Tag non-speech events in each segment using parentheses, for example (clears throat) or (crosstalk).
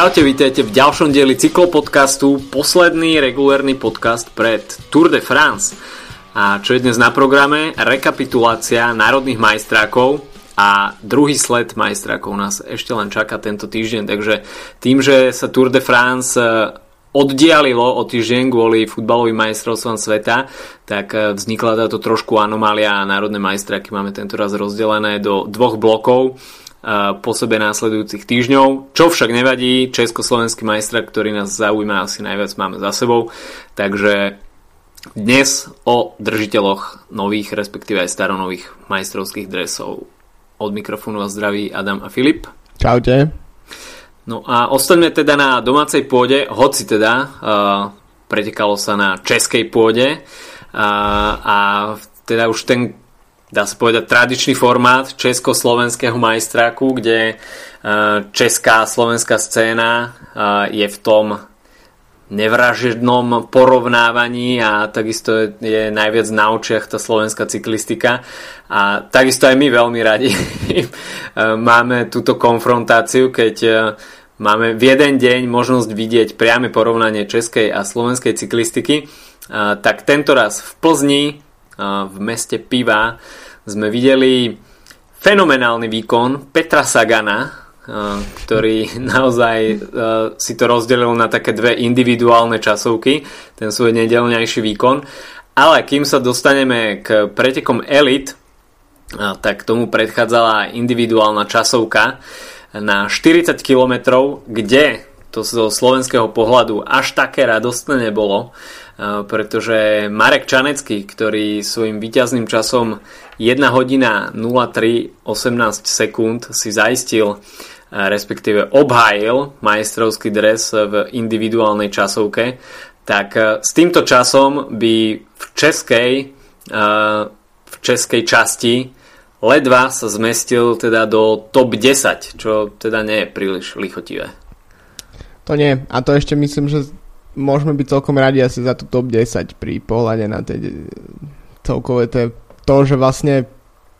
Čaute, vítajte v ďalšom dieli cyklopodcastu, posledný regulérny podcast pred Tour de France. A čo je dnes na programe? Rekapitulácia národných majstrákov a druhý sled majstrákov nás ešte len čaká tento týždeň, takže tým, že sa Tour de France e, oddialilo o týždeň kvôli futbalovým majstrovstvom sveta, tak e, vznikla táto trošku anomália a národné majstráky máme tento raz rozdelené do dvoch blokov po sebe následujúcich týždňov, čo však nevadí, československý majstra, ktorý nás zaujíma asi najviac máme za sebou, takže dnes o držiteľoch nových, respektíve aj staronových majstrovských dresov. Od mikrofónu vás zdraví Adam a Filip. Čaute. No a ostaňme teda na domácej pôde, hoci teda uh, pretekalo sa na českej pôde uh, a teda už ten dá sa povedať, tradičný formát československého majstráku, kde e, česká a slovenská scéna e, je v tom nevražednom porovnávaní a takisto je najviac na očiach tá slovenská cyklistika. A takisto aj my veľmi radi (laughs) e, máme túto konfrontáciu, keď máme v jeden deň možnosť vidieť priame porovnanie českej a slovenskej cyklistiky, tak tento raz v Plzni v meste Piva sme videli fenomenálny výkon Petra Sagana, ktorý (laughs) naozaj si to rozdelil na také dve individuálne časovky, ten svoj nedelňajší výkon. Ale kým sa dostaneme k pretekom Elite, tak tomu predchádzala individuálna časovka na 40 km, kde to zo slovenského pohľadu až také radostné nebolo, pretože Marek Čanecký, ktorý svojim výťazným časom 1 hodina 03 18 sekúnd si zaistil respektíve obhájil majstrovský dres v individuálnej časovke, tak s týmto časom by v českej, v českej časti ledva sa zmestil teda do top 10, čo teda nie je príliš lichotivé. To nie, a to ešte myslím, že môžeme byť celkom radi asi za tú top 10 pri pohľade na tej celkové to, to že vlastne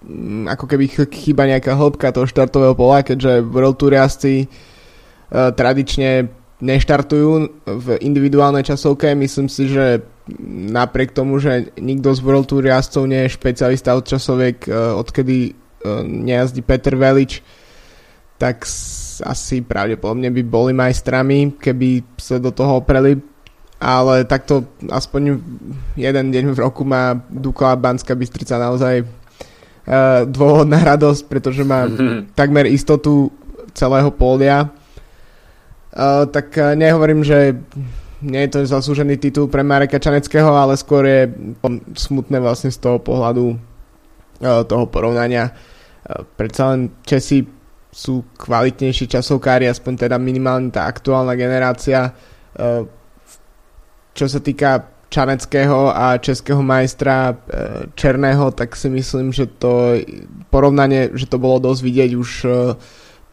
mm, ako keby chýba nejaká hĺbka toho štartového pola, keďže World Tour jazdci uh, tradične neštartujú v individuálnej časovke. Myslím si, že napriek tomu, že nikto z World Tour jazdcov nie je špecialista od časoviek, uh, odkedy uh, nejazdí Peter Velič, tak asi pravdepodobne by boli majstrami, keby sa do toho opreli ale takto aspoň jeden deň v roku má Dukla Banská Bystrica naozaj uh, dôvodná radosť, pretože má mm-hmm. (laughs) takmer istotu celého pódia. Uh, tak uh, nehovorím, že nie je to zaslúžený titul pre Mareka Čaneckého, ale skôr je smutné vlastne z toho pohľadu uh, toho porovnania. Uh, predsa len Česi sú kvalitnejší časovkári, aspoň teda minimálne tá aktuálna generácia. Uh, čo sa týka Čaneckého a českého majstra e, Černého, tak si myslím, že to porovnanie, že to bolo dosť vidieť už e,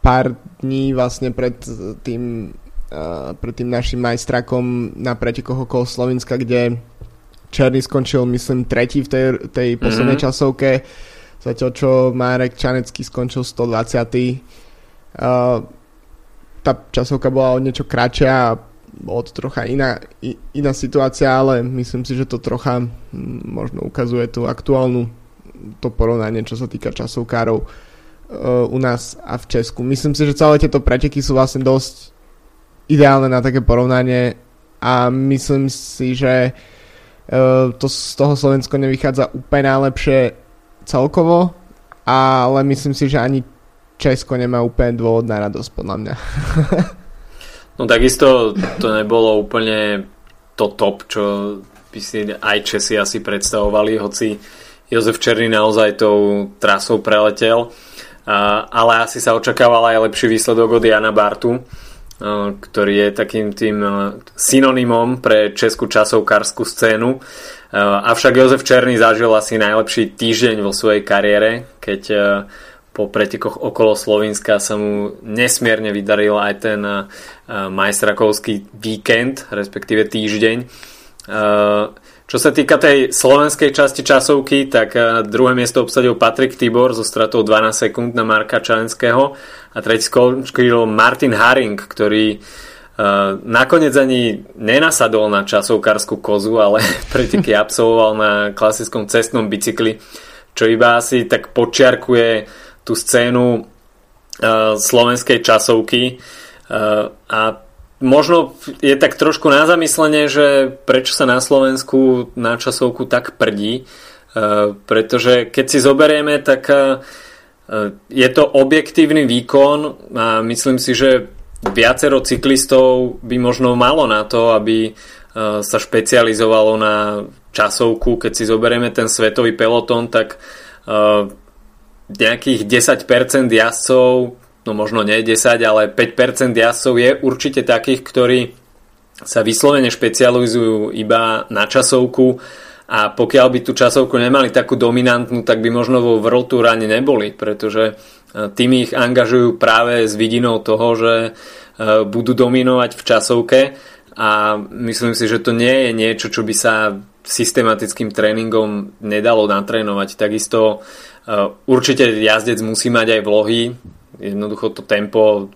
pár dní vlastne pred tým, e, pred tým našim majstrakom na pretekoch okolo Slovenska, kde Černý skončil, myslím, tretí v tej, tej poslednej mm-hmm. časovke, zatiaľ čo Marek Čanecký skončil 120. Uh, tá časovka bola o niečo kratšia a to trocha iná, iná situácia, ale myslím si, že to trocha možno ukazuje tú aktuálnu to porovnanie, čo sa týka časovkárov uh, u nás a v Česku. Myslím si, že celé tieto preteky sú vlastne dosť ideálne na také porovnanie a myslím si, že uh, to z toho Slovensko nevychádza úplne najlepšie celkovo, ale myslím si, že ani Česko nemá úplne dôvod na radosť, podľa mňa. (laughs) No takisto to nebolo úplne to top, čo by si aj Česi asi predstavovali, hoci Jozef Černý naozaj tou trasou preletel, ale asi sa očakával aj lepší výsledok od Jana Bartu, ktorý je takým tým synonymom pre českú časovkárskú scénu. Avšak Jozef Černý zažil asi najlepší týždeň vo svojej kariére, keď po pretekoch okolo Slovenska sa mu nesmierne vydaril aj ten majstrakovský víkend, respektíve týždeň, čo sa týka tej slovenskej časti časovky, tak druhé miesto obsadil Patrik Tibor so stratou 12 sekúnd na Marka Čalenského a tretí skončil Martin Haring, ktorý nakoniec ani nenasadol na časovkárskú kozu, ale (laughs) preteky absolvoval na klasickom cestnom bicykli, čo iba asi tak počiarkuje tú scénu slovenskej časovky. A možno je tak trošku na zamyslenie, že prečo sa na Slovensku na časovku tak prdí, e, pretože keď si zoberieme, tak e, je to objektívny výkon a myslím si, že viacero cyklistov by možno malo na to, aby e, sa špecializovalo na časovku. Keď si zoberieme ten svetový peloton, tak nejakých 10% jazdcov no možno nie 10, ale 5% jazdcov je určite takých, ktorí sa vyslovene špecializujú iba na časovku a pokiaľ by tú časovku nemali takú dominantnú, tak by možno vo World Tour neboli, pretože e, tým ich angažujú práve s vidinou toho, že e, budú dominovať v časovke a myslím si, že to nie je niečo, čo by sa systematickým tréningom nedalo natrénovať. Takisto e, určite jazdec musí mať aj vlohy, Jednoducho to tempo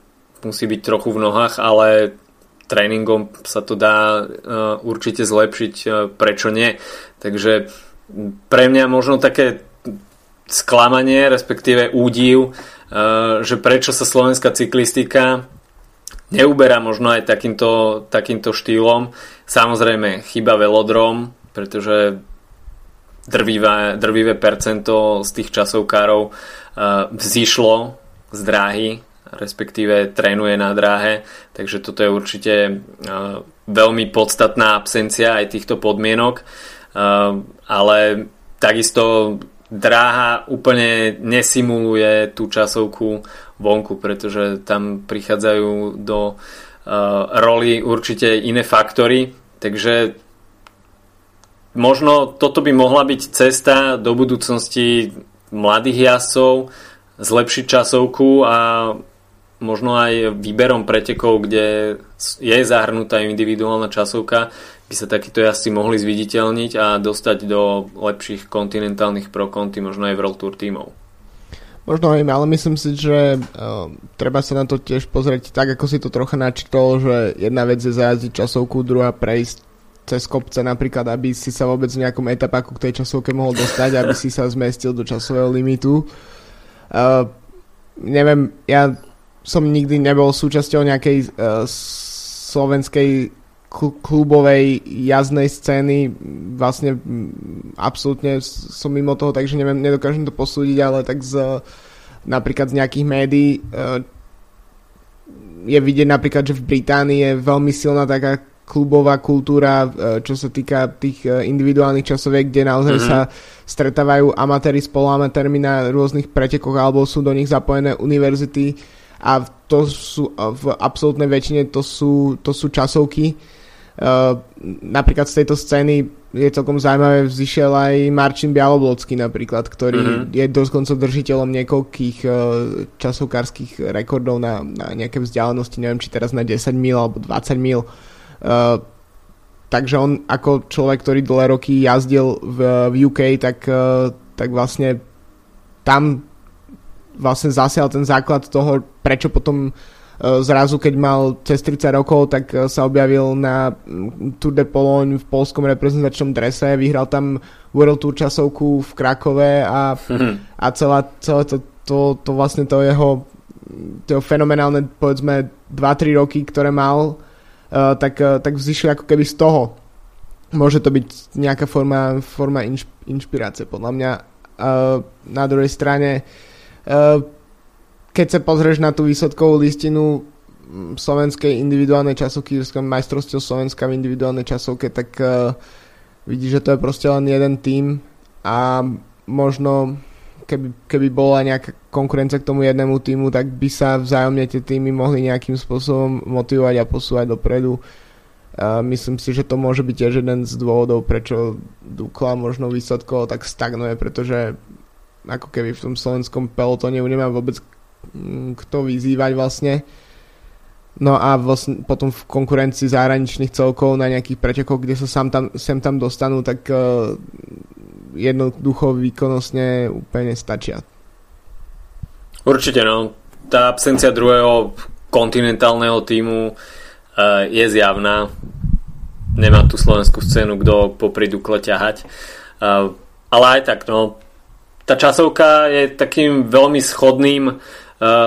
musí byť trochu v nohách, ale tréningom sa to dá uh, určite zlepšiť, uh, prečo nie. Takže pre mňa možno také sklamanie, respektíve údiv, uh, že prečo sa slovenská cyklistika neuberá možno aj takýmto, takýmto štýlom. Samozrejme, chyba velodrom, pretože drvivé, drvivé percento z tých časovkárov uh, vzýšlo z dráhy, respektíve trénuje na dráhe, takže toto je určite uh, veľmi podstatná absencia aj týchto podmienok, uh, ale takisto dráha úplne nesimuluje tú časovku vonku, pretože tam prichádzajú do uh, roli určite iné faktory, takže možno toto by mohla byť cesta do budúcnosti mladých jazdcov, zlepšiť časovku a možno aj výberom pretekov, kde je zahrnutá individuálna časovka, by sa takíto jazdci mohli zviditeľniť a dostať do lepších kontinentálnych pro možno aj World Tour tímov. Možno aj, ale myslím si, že uh, treba sa na to tiež pozrieť tak, ako si to trocha načítol, že jedna vec je zajazdiť časovku, druhá prejsť cez kopce napríklad, aby si sa vôbec v nejakom etapáku k tej časovke mohol dostať, aby si sa zmestil do časového limitu. Uh, neviem, ja som nikdy nebol súčasťou nejakej uh, slovenskej klubovej jazdnej scény. Vlastne absolútne som mimo toho, takže neviem, nedokážem to posúdiť, ale tak z napríklad z nejakých médií uh, je vidieť napríklad, že v Británii je veľmi silná taká klubová kultúra, e, čo sa týka tých e, individuálnych časoviek, kde naozaj mm-hmm. sa stretávajú amatéri s poloamatérmi na rôznych pretekoch alebo sú do nich zapojené univerzity a to sú v absolútnej väčšine to sú, to sú časovky. Napríklad z tejto scény je celkom zaujímavé, vzýšiel aj Marčin Bialoblocký napríklad, ktorý mm-hmm. je dokonca držiteľom niekoľkých časovkárskych rekordov na, na nejaké vzdialenosti, neviem či teraz na 10 mil alebo 20 mil. Uh, Uh, takže on ako človek, ktorý dlhé roky jazdil v, v UK, tak, uh, tak vlastne tam vlastne zasial ten základ toho, prečo potom uh, zrazu, keď mal cez 30 rokov, tak sa objavil na mm, Tour de Pologne v polskom reprezentačnom drese, vyhral tam World Tour časovku v Krakove a, mm-hmm. a celá, celé to, to, to vlastne to jeho, to fenomenálne povedzme 2-3 roky, ktoré mal tak, uh, tak vzýšli ako keby z toho. Môže to byť nejaká forma, forma inš, inšpirácie podľa mňa. Uh, na druhej strane, keď sa pozrieš na tú výsledkovú listinu slovenskej individuálnej časovky, majstrovstiev Slovenska v individuálnej časovke, tak vidíš, že to je proste len jeden tým a možno keby, keby bola nejaká konkurencia k tomu jednému týmu, tak by sa vzájomne tie týmy mohli nejakým spôsobom motivovať a posúvať dopredu. A myslím si, že to môže byť tiež jeden z dôvodov, prečo Dukla možno výsledkovo tak stagnuje, pretože ako keby v tom slovenskom pelotone nemá vôbec mm, kto vyzývať vlastne. No a vlastne potom v konkurencii zahraničných celkov na nejakých pretekoch, kde sa sám tam, sem tam dostanú, tak uh, jednoducho výkonnostne úplne stačia. Určite, no. Tá absencia druhého kontinentálneho týmu uh, je zjavná. Nemá tu slovenskú scénu, kto popri Dukle ťahať. Uh, ale aj tak, no. Tá časovka je takým veľmi schodným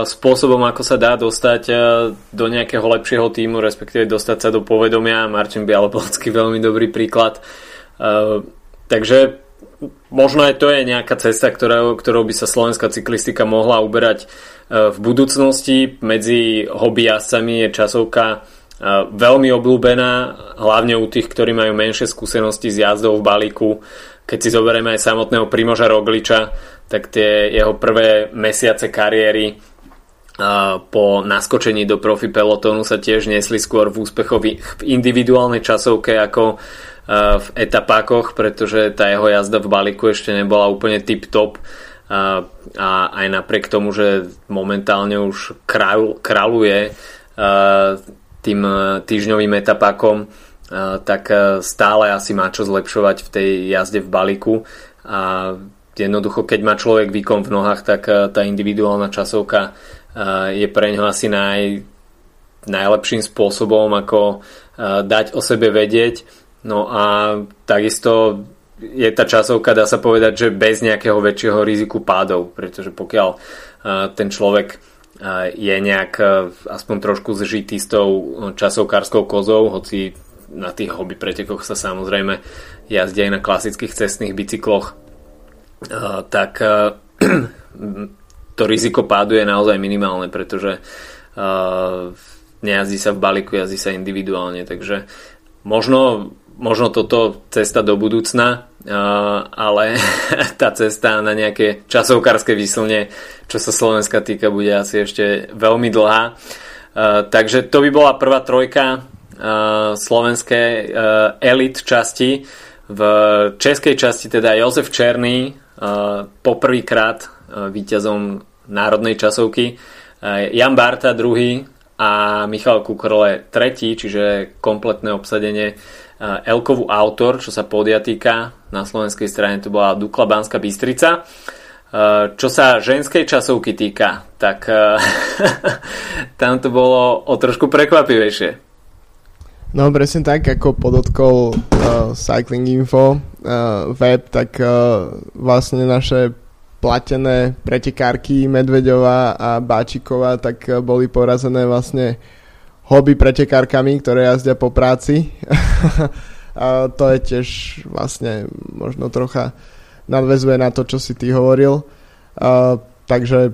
spôsobom, ako sa dá dostať do nejakého lepšieho týmu, respektíve dostať sa do povedomia. Martin Bialoblocký veľmi dobrý príklad. Takže možno aj to je nejaká cesta, ktorou, ktorou by sa slovenská cyklistika mohla uberať v budúcnosti. Medzi hobbyjazdcami je časovka veľmi obľúbená, hlavne u tých, ktorí majú menšie skúsenosti s jazdou v balíku. Keď si zoberieme aj samotného Primoža Rogliča, tak tie jeho prvé mesiace kariéry po naskočení do profi pelotónu sa tiež nesli skôr v úspechovi v individuálnej časovke ako v etapákoch, pretože tá jeho jazda v balíku ešte nebola úplne tip-top. A, aj napriek tomu, že momentálne už král, králuje tým týždňovým etapákom, tak stále asi má čo zlepšovať v tej jazde v balíku. A jednoducho, keď má človek výkon v nohách, tak eh, tá individuálna časovka eh, je pre ňo asi naj, najlepším spôsobom, ako eh, dať o sebe vedieť. No a takisto je tá časovka, dá sa povedať, že bez nejakého väčšieho riziku pádov, pretože pokiaľ ten človek je nejak aspoň trošku zžitý s tou časovkárskou kozou, hoci na tých hobby pretekoch sa samozrejme jazdia aj na klasických cestných bicykloch tak eh, (clears throat) to riziko pádu je naozaj minimálne, pretože eh, nejazdí sa v balíku, jazdí sa individuálne, takže možno, možno toto cesta do budúcna, ale (laughs) tá cesta na nejaké časovkárske vyslne, čo sa Slovenska týka, bude asi ešte veľmi dlhá. Takže to by bola prvá trojka slovenskej elit časti. V českej časti teda Jozef Černý, poprvýkrát víťazom národnej časovky. Jan Barta druhý a Michal Kukrle tretí, čiže kompletné obsadenie Elkovú autor, čo sa podia týka. Na slovenskej strane to bola Dukla Banská Bystrica. Čo sa ženskej časovky týka, tak (laughs) tam to bolo o trošku prekvapivejšie. No presne tak, ako podotkol uh, Cycling Info uh, web, tak uh, vlastne naše platené pretekárky Medvedová a Báčiková tak uh, boli porazené vlastne hobby pretekárkami, ktoré jazdia po práci. (laughs) a to je tiež vlastne možno trocha nadvezuje na to, čo si ty hovoril. Uh, takže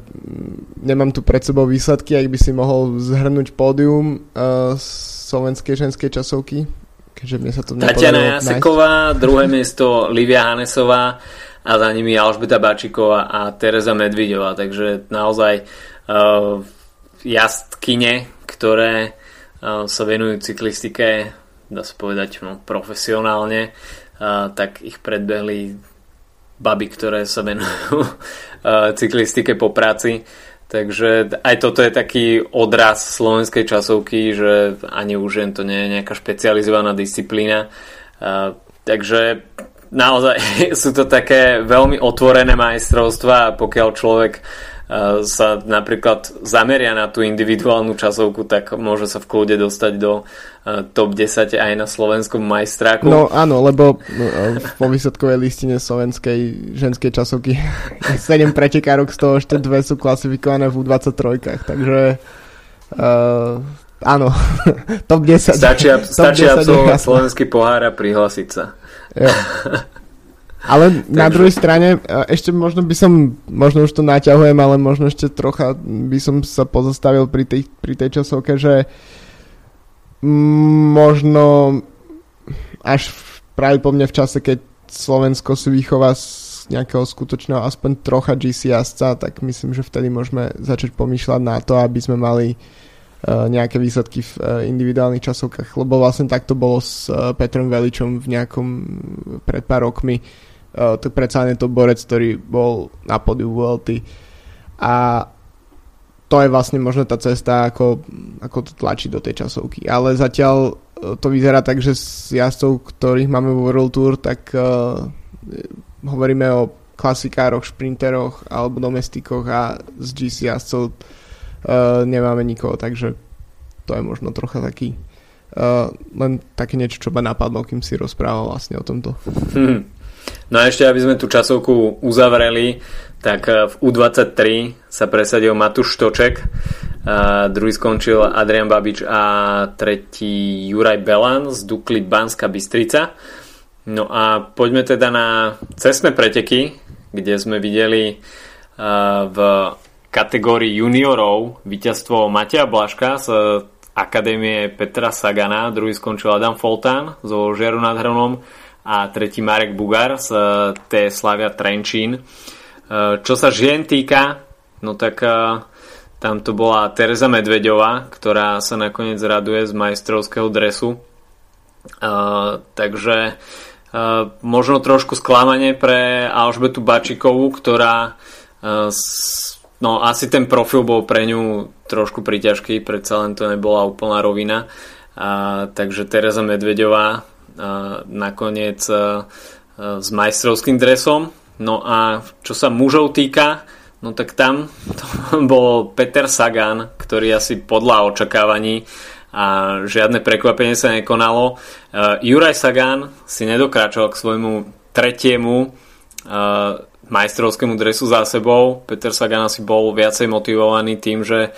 nemám tu pred sebou výsledky, ak by si mohol zhrnúť pódium uh, slovenskej ženskej časovky? Keďže mne sa to Tatiana Jaseková, druhé miesto Livia Hanesová a za nimi Alžbeta Bačiková a Teresa Medvidová. Takže naozaj uh, jazdkyne, ktoré uh, sa venujú cyklistike, dá sa povedať no, profesionálne, uh, tak ich predbehli baby, ktoré sa venujú uh, (laughs) cyklistike po práci. Takže aj toto je taký odraz slovenskej časovky, že ani už jen to nie je nejaká špecializovaná disciplína. Uh, takže naozaj (laughs) sú to také veľmi otvorené majstrovstvá a pokiaľ človek sa napríklad zameria na tú individuálnu časovku, tak môže sa v kľude dostať do top 10 aj na slovenskom majstráku. No áno, lebo no, po výsledkovej listine slovenskej ženskej časovky (laughs) 7 pretekárok, z toho ešte dve sú klasifikované v U23, takže uh, áno, (laughs) top 10. Stačí, (laughs) stačí absolvovať slovenský pohár a prihlásiť sa. Jo. Ale Takže... na druhej strane, ešte možno by som, možno už to naťahujem, ale možno ešte trocha by som sa pozastavil pri tej, pri tej časovke, že možno až práve po mne v čase, keď Slovensko si vychová z nejakého skutočného aspoň trocha GC jazdca, tak myslím, že vtedy môžeme začať pomýšľať na to, aby sme mali uh, nejaké výsledky v uh, individuálnych časovkách, lebo vlastne takto bolo s Petrom Veličom v nejakom pred pár rokmi uh, tak predsa je to borec, ktorý bol na podiu VLT. A to je vlastne možno tá cesta, ako, ako to tlačiť do tej časovky. Ale zatiaľ to vyzerá tak, že z jazdcov, ktorých máme vo World Tour, tak uh, hovoríme o klasikároch, šprinteroch alebo domestikoch a z GC jazdcov uh, nemáme nikoho, takže to je možno trocha taký uh, len také niečo, čo ma napadlo, kým si rozprával vlastne o tomto. Hmm. No a ešte, aby sme tú časovku uzavreli, tak v U23 sa presadil Matúš Štoček, a druhý skončil Adrian Babič a tretí Juraj Belan z Dukly Banska Bystrica. No a poďme teda na cestné preteky, kde sme videli v kategórii juniorov víťazstvo Matia Blaška z Akadémie Petra Sagana, druhý skončil Adam Foltán zo Žeru nad Hronom a tretí Marek Bugar z T. Slavia Trenčín. Čo sa žien týka, no tak tam to bola Teresa Medvedová, ktorá sa nakoniec raduje z majstrovského dresu. Takže možno trošku sklamanie pre Alžbetu Bačikovú, ktorá no asi ten profil bol pre ňu trošku priťažký, predsa len to nebola úplná rovina. Uh, takže Teresa Medvedová nakoniec uh, s majstrovským dresom. No a čo sa mužov týka, No tak tam (laughs) to bol Peter Sagan, ktorý asi podľa očakávaní a žiadne prekvapenie sa nekonalo. Uh, Juraj Sagan si nedokračoval k svojmu tretiemu majstrovskému dresu za sebou. Peter Sagan asi bol viacej motivovaný tým, že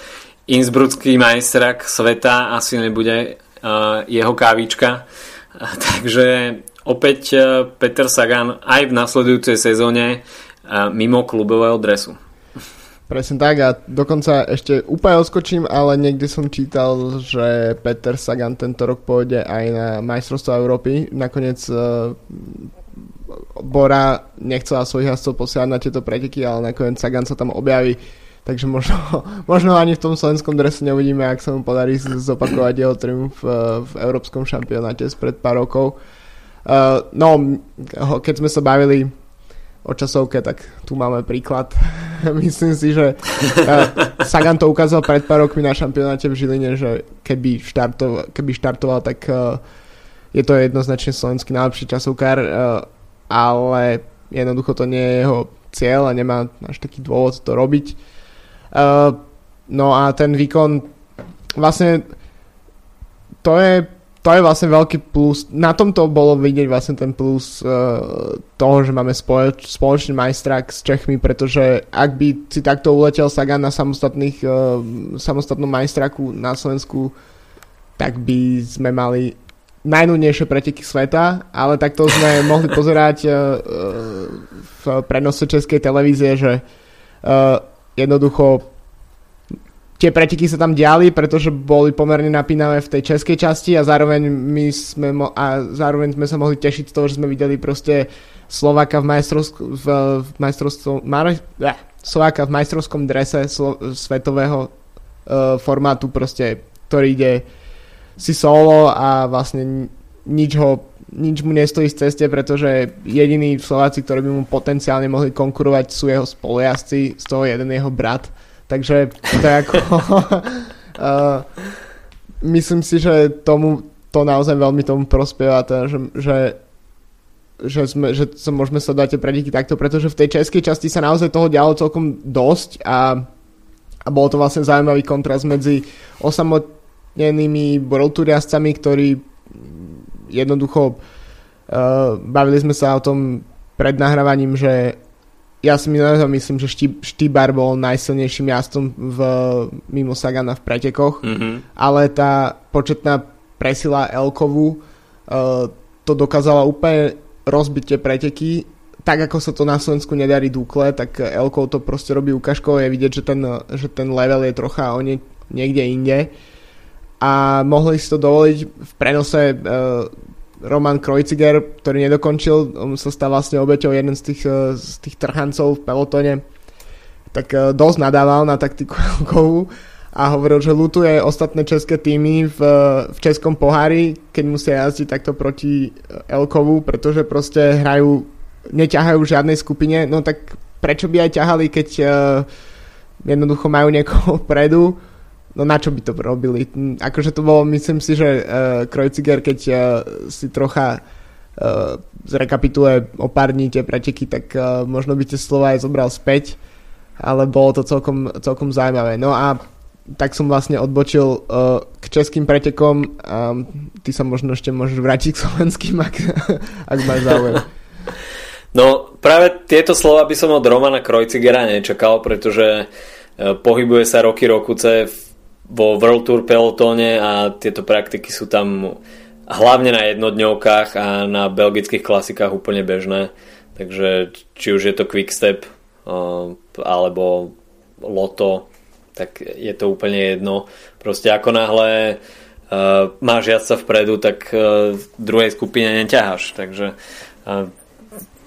Innsbrucký majstrak sveta asi nebude jeho kávička. (laughs) Takže opäť uh, Peter Sagan aj v nasledujúcej sezóne uh, mimo klubového dresu. Presne tak a dokonca ešte úplne odskočím, ale niekde som čítal, že Peter Sagan tento rok pôjde aj na majstrovstvo Európy. Nakoniec uh, Bora nechcela svojich jazdcov posielať na tieto preteky, ale nakoniec Sagan sa tam objaví. Takže možno, (laughs) možno ani v tom slovenskom drese neuvidíme, ak sa mu podarí zopakovať jeho triumf uh, v európskom šampionáte spred pár rokov. Uh, no, keď sme sa bavili o časovke, tak tu máme príklad. (laughs) Myslím si, že uh, Sagan to ukázal pred pár rokmi na šampionáte v Žiline, že keby, štartoval, keby štartoval, tak uh, je to jednoznačne slovenský najlepší časovkár, uh, ale jednoducho to nie je jeho cieľ a nemá až taký dôvod to robiť. Uh, no a ten výkon vlastne to je to je vlastne veľký plus. Na tomto bolo vidieť vlastne ten plus uh, toho, že máme společ, spoločný majstrak s Čechmi, pretože ak by si takto uletel Sagan na samostatných, uh, samostatnom majstraku na Slovensku, tak by sme mali najnudnejšie preteky sveta, ale takto sme (laughs) mohli pozerať uh, v prenose českej televízie, že uh, jednoducho tie preteky sa tam diali, pretože boli pomerne napínavé v tej českej časti a zároveň my sme, mo- a zároveň sme sa mohli tešiť z toho, že sme videli proste Slováka v, majstrovskom v, v majstrovstvom Mar- eh, Slováka v majstrovskom drese slo- svetového uh, formátu proste, ktorý ide si solo a vlastne nič ho nič mu nestojí z ceste, pretože jediní Slováci, ktorí by mu potenciálne mohli konkurovať sú jeho spolujazdci, z toho jeden jeho brat. Takže to je ako... uh, (laughs) myslím si, že tomu to naozaj veľmi tomu prospieva, teda, že, že že, sme, že sa môžeme sledovať tie prediky takto, pretože v tej českej časti sa naozaj toho dialo celkom dosť a, a bolo to vlastne zaujímavý kontrast medzi osamotnenými World ktorí jednoducho uh, bavili sme sa o tom pred nahrávaním, že ja si myslím, že Štýbar bol najsilnejším jazdcom v, mimo Sagana v pretekoch, mm-hmm. ale tá početná presila Elkovu uh, to dokázala úplne rozbiť tie preteky. Tak ako sa to na Slovensku nedarí Dukle, tak Elkov to proste robí ukážkou. Je vidieť, že ten, že ten level je trocha o nie, niekde inde. A mohli si to dovoliť v prenose uh, Roman Kreuziger, ktorý nedokončil, on sa stal vlastne obeťou jeden z tých, eh, z tých trhancov v pelotone, tak eh, dosť nadával na taktiku (laughs) Elkovu a hovoril, že lutuje ostatné české týmy v, v českom pohári, keď musia jazdiť takto proti Elkovu, pretože proste hrajú, neťahajú v žiadnej skupine, no tak prečo by aj ťahali, keď jednoducho majú niekoho (laughs) vpredu, no na čo by to robili? Akože to bolo, myslím si, že uh, Kreuziger, keď uh, si trocha uh, zrekapituluje o pár dní tie preteky, tak uh, možno by tie slova aj zobral späť, ale bolo to celkom, celkom zaujímavé. No a tak som vlastne odbočil uh, k českým pretekom a ty sa možno ešte môžeš vrátiť k slovenským, ak, (laughs) ak máš záujem. No práve tieto slova by som od Romana Krojcigera nečakal, pretože pohybuje sa roky rokuce vo World Tour pelotóne a tieto praktiky sú tam hlavne na jednodňovkách a na belgických klasikách úplne bežné. Takže či už je to Quickstep uh, alebo Loto, tak je to úplne jedno. Proste ako náhle uh, máš jazdca vpredu, tak uh, v druhej skupine neťaháš. Takže uh,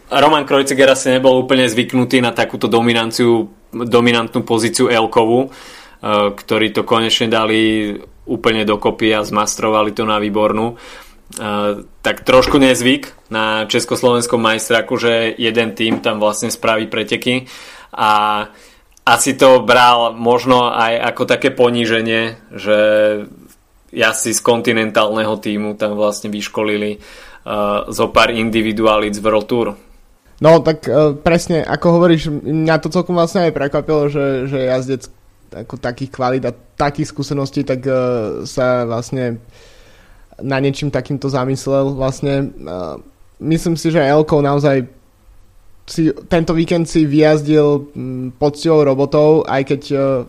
Roman Krojciger asi nebol úplne zvyknutý na takúto dominanciu, dominantnú pozíciu Elkovu, uh, ktorí to konečne dali úplne dokopy a zmastrovali to na výbornú. Uh, tak trošku nezvyk na československom majstraku, že jeden tým tam vlastne spraví preteky a asi to bral možno aj ako také poníženie, že si z kontinentálneho týmu tam vlastne vyškolili uh, zo pár individuálít z World Tour. No tak uh, presne, ako hovoríš, mňa to celkom vlastne aj prekvapilo, že, že jazdec ako takých kvalít a takých skúseností, tak uh, sa vlastne na niečím takýmto zamyslel. Vlastne uh, myslím si, že Elko naozaj si, tento víkend si vyjazdil mm, poctivou robotou, aj keď uh,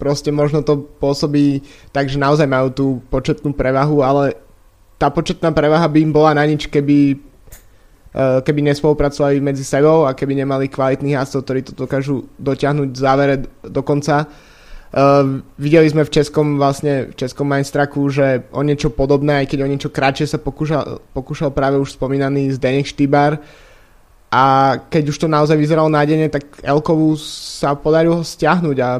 proste možno to pôsobí tak, že naozaj majú tú početnú prevahu, ale tá početná prevaha by im bola na nič, keby, keby nespolupracovali medzi sebou a keby nemali kvalitných jazdcov, ktorí to dokážu dotiahnuť v závere do konca. Uh, videli sme v českom vlastne v českom majstraku, že o niečo podobné, aj keď o niečo kratšie sa pokúšal, pokúšal práve už spomínaný Zdenek Štýbar a keď už to naozaj vyzeralo nádejne, tak Elkovu sa podarilo ho stiahnuť a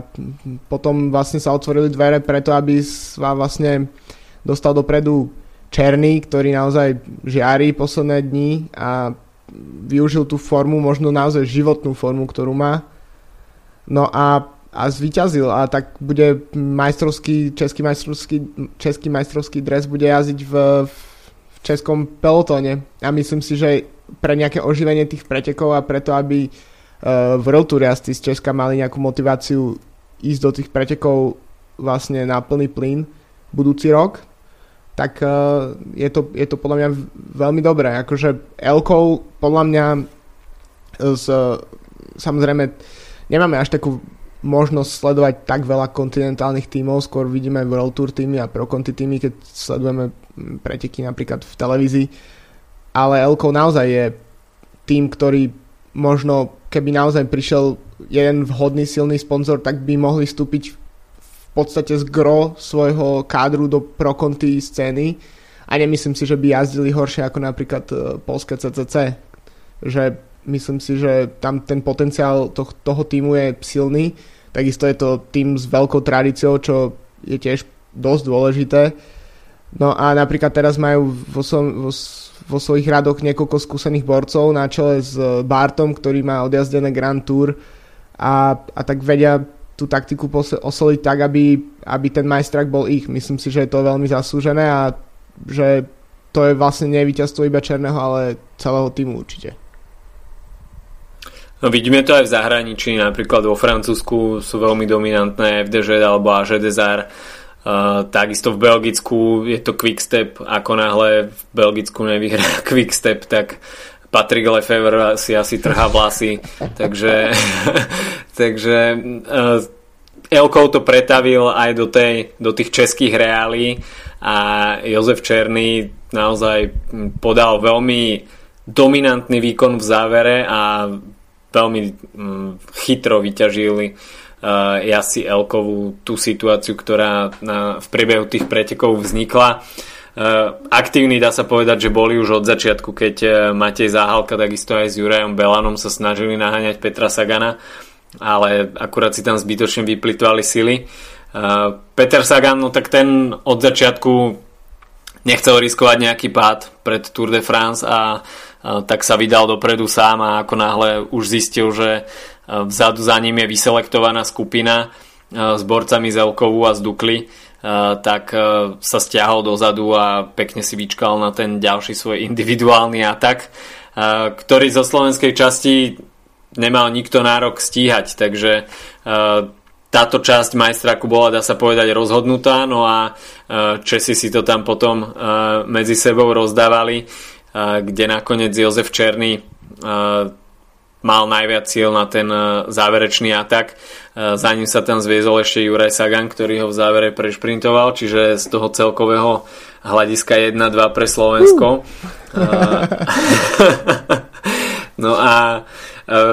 potom vlastne sa otvorili dvere preto, aby sa vlastne dostal dopredu Černý, ktorý naozaj žiari posledné dni a využil tú formu, možno naozaj životnú formu, ktorú má. No a a zvíťazil a tak bude majstrovský, český majstrovský, český majstrovský dres bude jazdiť v, v českom pelotóne a myslím si, že pre nejaké oživenie tých pretekov a preto, aby uh, v World Tour z Česka mali nejakú motiváciu ísť do tých pretekov vlastne na plný plyn budúci rok, tak uh, je, to, je to podľa mňa veľmi dobré. Akože Elkou podľa mňa z, samozrejme nemáme až takú možnosť sledovať tak veľa kontinentálnych tímov, skôr vidíme World Tour týmy a Pro Conti týmy, keď sledujeme preteky napríklad v televízii, ale Elko naozaj je tým, ktorý možno keby naozaj prišiel jeden vhodný silný sponzor, tak by mohli vstúpiť podstate z gro svojho kádru do Pro Conti scény a nemyslím si, že by jazdili horšie ako napríklad e, polské CCC, že Myslím si, že tam ten potenciál to, toho týmu je silný. Takisto je to tým s veľkou tradíciou, čo je tiež dosť dôležité. No a napríklad teraz majú vo, vo, vo svojich radoch niekoľko skúsených borcov na čele s Bartom, ktorý má odjazdené Grand Tour a, a tak vedia tú taktiku osoliť tak, aby, aby ten majstrak bol ich. Myslím si, že je to veľmi zaslúžené a že to je vlastne nie víťazstvo iba Černého, ale celého týmu určite. No vidíme to aj v zahraničí, napríklad vo Francúzsku sú veľmi dominantné FDŽ alebo Desar. Uh, takisto v Belgicku je to Quickstep, ako náhle v Belgicku nevyhrá (laughs) Quickstep, tak Patrick Lefevre si asi trhá vlasy, takže, (laughs) takže uh, Elkou to pretavil aj do, tej, do tých českých reálí a Jozef Černý naozaj podal veľmi dominantný výkon v závere a veľmi mm, chytro vyťažili uh, Jasi Elkovú tú situáciu, ktorá na, v priebehu tých pretekov vznikla. Uh, aktívni dá sa povedať, že boli už od začiatku, keď uh, Matej Záhalka takisto aj s Jurajom Belanom sa snažili naháňať Petra Sagana, ale akurát si tam zbytočne vyplitvali sily. Uh, Peter Sagan, no tak ten od začiatku nechcel riskovať nejaký pád pred Tour de France a tak sa vydal dopredu sám a ako náhle už zistil, že vzadu za ním je vyselektovaná skupina s borcami z Elkovu a z Dukly, tak sa stiahol dozadu a pekne si vyčkal na ten ďalší svoj individuálny atak, ktorý zo slovenskej časti nemal nikto nárok stíhať, takže táto časť majstraku bola, dá sa povedať, rozhodnutá, no a Česi si to tam potom medzi sebou rozdávali, kde nakoniec Jozef Černý mal najviac cieľ na ten záverečný atak. Za ním sa tam zviezol ešte Juraj Sagan, ktorý ho v závere prešprintoval, čiže z toho celkového hľadiska 1-2 pre Slovensko. Uh. (laughs) no a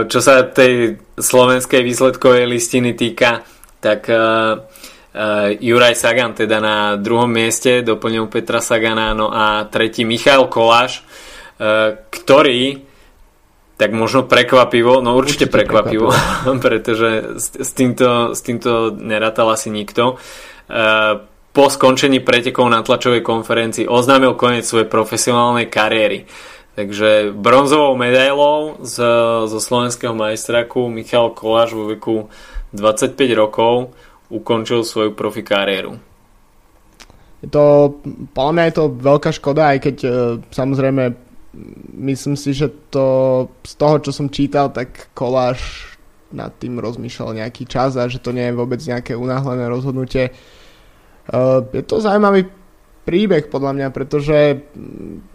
čo sa tej slovenskej výsledkovej listiny týka, tak Juraj Sagan teda na druhom mieste doplnil Petra Sagana, no a tretí Michal Koláš, ktorý tak možno prekvapivo, no určite, určite prekvapivo, prekvapivo. (laughs) pretože s, s, týmto, s týmto nerátal asi nikto. Uh, po skončení pretekov na tlačovej konferencii oznámil koniec svojej profesionálnej kariéry. Takže bronzovou medailou z, zo slovenského majstraku Michal Koláš vo veku 25 rokov ukončil svoju profi kariéru. Je to, podľa mňa je to veľká škoda, aj keď e, samozrejme myslím si, že to z toho, čo som čítal, tak Koláš nad tým rozmýšľal nejaký čas a že to nie je vôbec nejaké unáhlené rozhodnutie. E, je to zaujímavý príbeh podľa mňa, pretože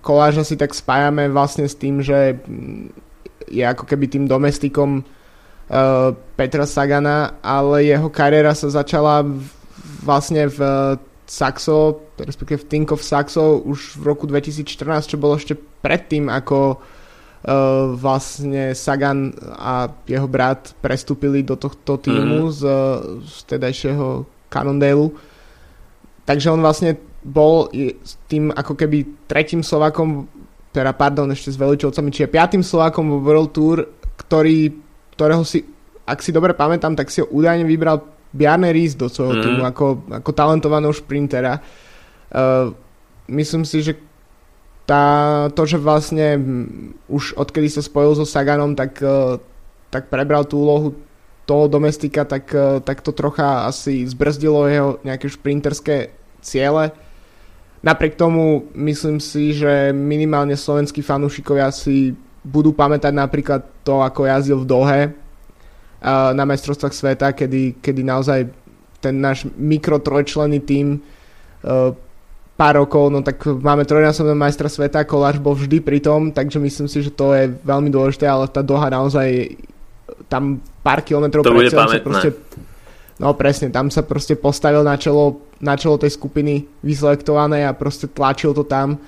koláža si tak spájame vlastne s tým, že je ako keby tým domestikom uh, Petra Sagana, ale jeho kariéra sa začala vlastne v Saxo, respektíve Think of Saxo už v roku 2014, čo bolo ešte predtým, ako uh, vlastne Sagan a jeho brat prestúpili do tohto týmu mm-hmm. z, z tedajšieho Cannondale. Takže on vlastne bol tým ako keby tretím Slovakom, teda pardon, ešte s Veličovcami, čiže piatým Slovakom vo World Tour, ktorý, ktorého si, ak si dobre pamätám, tak si ho údajne vybral Bjarne Ries do svojho mm. týmu ako, ako talentovaného šprintera. Uh, myslím si, že tá, to, že vlastne už odkedy sa spojil so Saganom, tak, uh, tak prebral tú úlohu toho domestika, tak, uh, tak to trocha asi zbrzdilo jeho nejaké šprinterské ciele. Napriek tomu myslím si, že minimálne slovenskí fanúšikovia si budú pamätať napríklad to, ako jazdil v Dohe na majstrovstvách sveta, kedy, kedy naozaj ten náš mikrotrojčlený tým pár rokov, no tak máme trojnásobného majstra sveta, Koláš bol vždy pri tom, takže myslím si, že to je veľmi dôležité, ale tá Doha naozaj tam pár kilometrov bude pamätné. Proste No presne, tam sa proste postavil na čelo, na čelo tej skupiny vyselektovanej a proste tlačil to tam.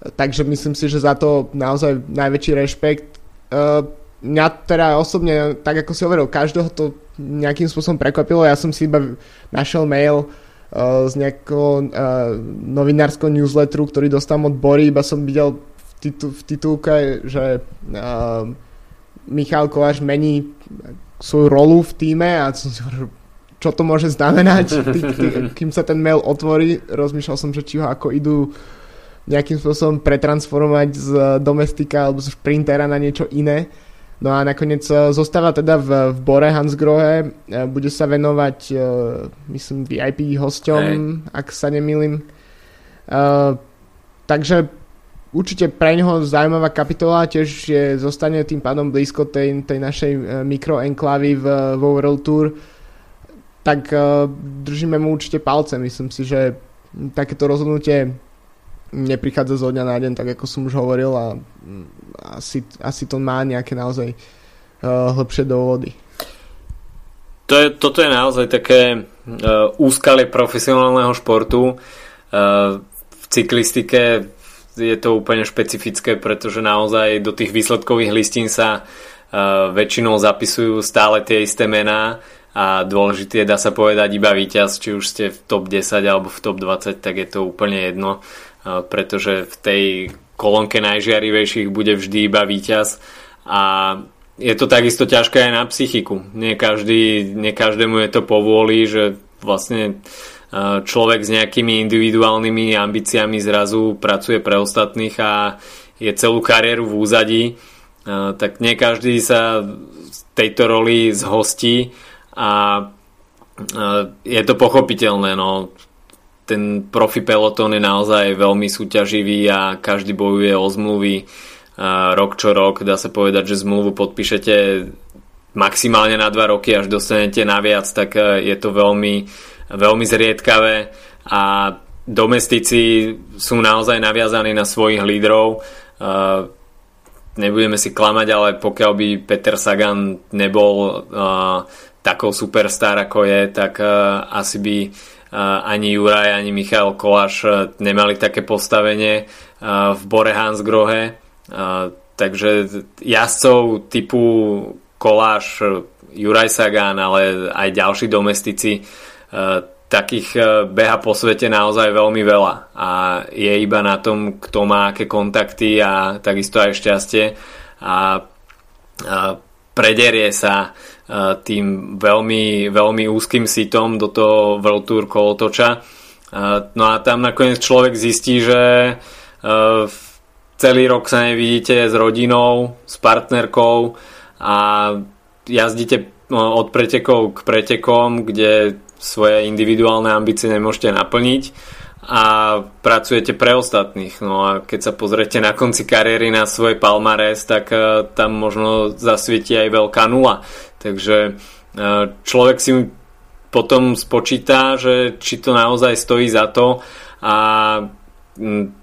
Takže myslím si, že za to naozaj najväčší rešpekt. Uh, mňa teda osobne, tak ako si hovoril, každého to nejakým spôsobom prekvapilo. Ja som si iba našiel mail uh, z nejakého uh, novinárskeho newsletteru, ktorý dostal od Bory, iba som videl v, titu, v titulke, že uh, Michal Kováš mení svoju rolu v týme a som si hovoril, čo to môže znamenať, tý, tý, kým sa ten mail otvorí. Rozmýšľal som, že či ho ako idú nejakým spôsobom pretransformovať z domestika alebo z sprintera na niečo iné. No a nakoniec e, zostáva teda v, v Bore Hansgrohe, e, bude sa venovať, uh, myslím, VIP hosťom, hey. ak sa nemýlim. Uh, takže určite pre neho zaujímavá kapitola, tiež je, zostane tým pádom blízko tej, tej našej mikroenklávy v, vo World Tour tak uh, držíme mu určite palce. Myslím si, že takéto rozhodnutie neprichádza zo dňa na deň, tak ako som už hovoril a asi, asi to má nejaké naozaj uh, hĺbšie dôvody. To je, toto je naozaj také uh, úskalie profesionálneho športu. Uh, v cyklistike je to úplne špecifické, pretože naozaj do tých výsledkových listín sa uh, väčšinou zapisujú stále tie isté mená a dôležitý je, dá sa povedať, iba víťaz, či už ste v top 10 alebo v top 20, tak je to úplne jedno, pretože v tej kolónke najžiarivejších bude vždy iba víťaz. A je to takisto ťažké aj na psychiku. Nie, každý, nie každému je to povôli, že vlastne človek s nejakými individuálnymi ambíciami zrazu pracuje pre ostatných a je celú kariéru v úzadí, tak nie každý sa tejto roli z hostí a je to pochopiteľné, no ten profi peloton je naozaj veľmi súťaživý a každý bojuje o zmluvy rok čo rok. Dá sa povedať, že zmluvu podpíšete maximálne na dva roky, až dostanete naviac, tak je to veľmi, veľmi zriedkavé a domestici sú naozaj naviazaní na svojich lídrov. Nebudeme si klamať, ale pokiaľ by Peter Sagan nebol takou superstar ako je, tak asi by ani Juraj, ani Michal Koláš nemali také postavenie v Bore Hansgrohe. Takže jazdcov typu Koláš, Juraj Sagan, ale aj ďalší domestici takých e, beha po svete naozaj veľmi veľa a je iba na tom, kto má aké kontakty a takisto aj šťastie a, prederie sa e, tým veľmi, veľmi úzkým sitom do toho World Tour kolotoča. E, no a tam nakoniec človek zistí, že celý rok sa nevidíte s rodinou, s partnerkou a jazdíte od pretekov k pretekom, kde svoje individuálne ambície nemôžete naplniť a pracujete pre ostatných. No a keď sa pozriete na konci kariéry na svoj palmares, tak tam možno zasvieti aj veľká nula. Takže uh, človek si potom spočíta, že či to naozaj stojí za to a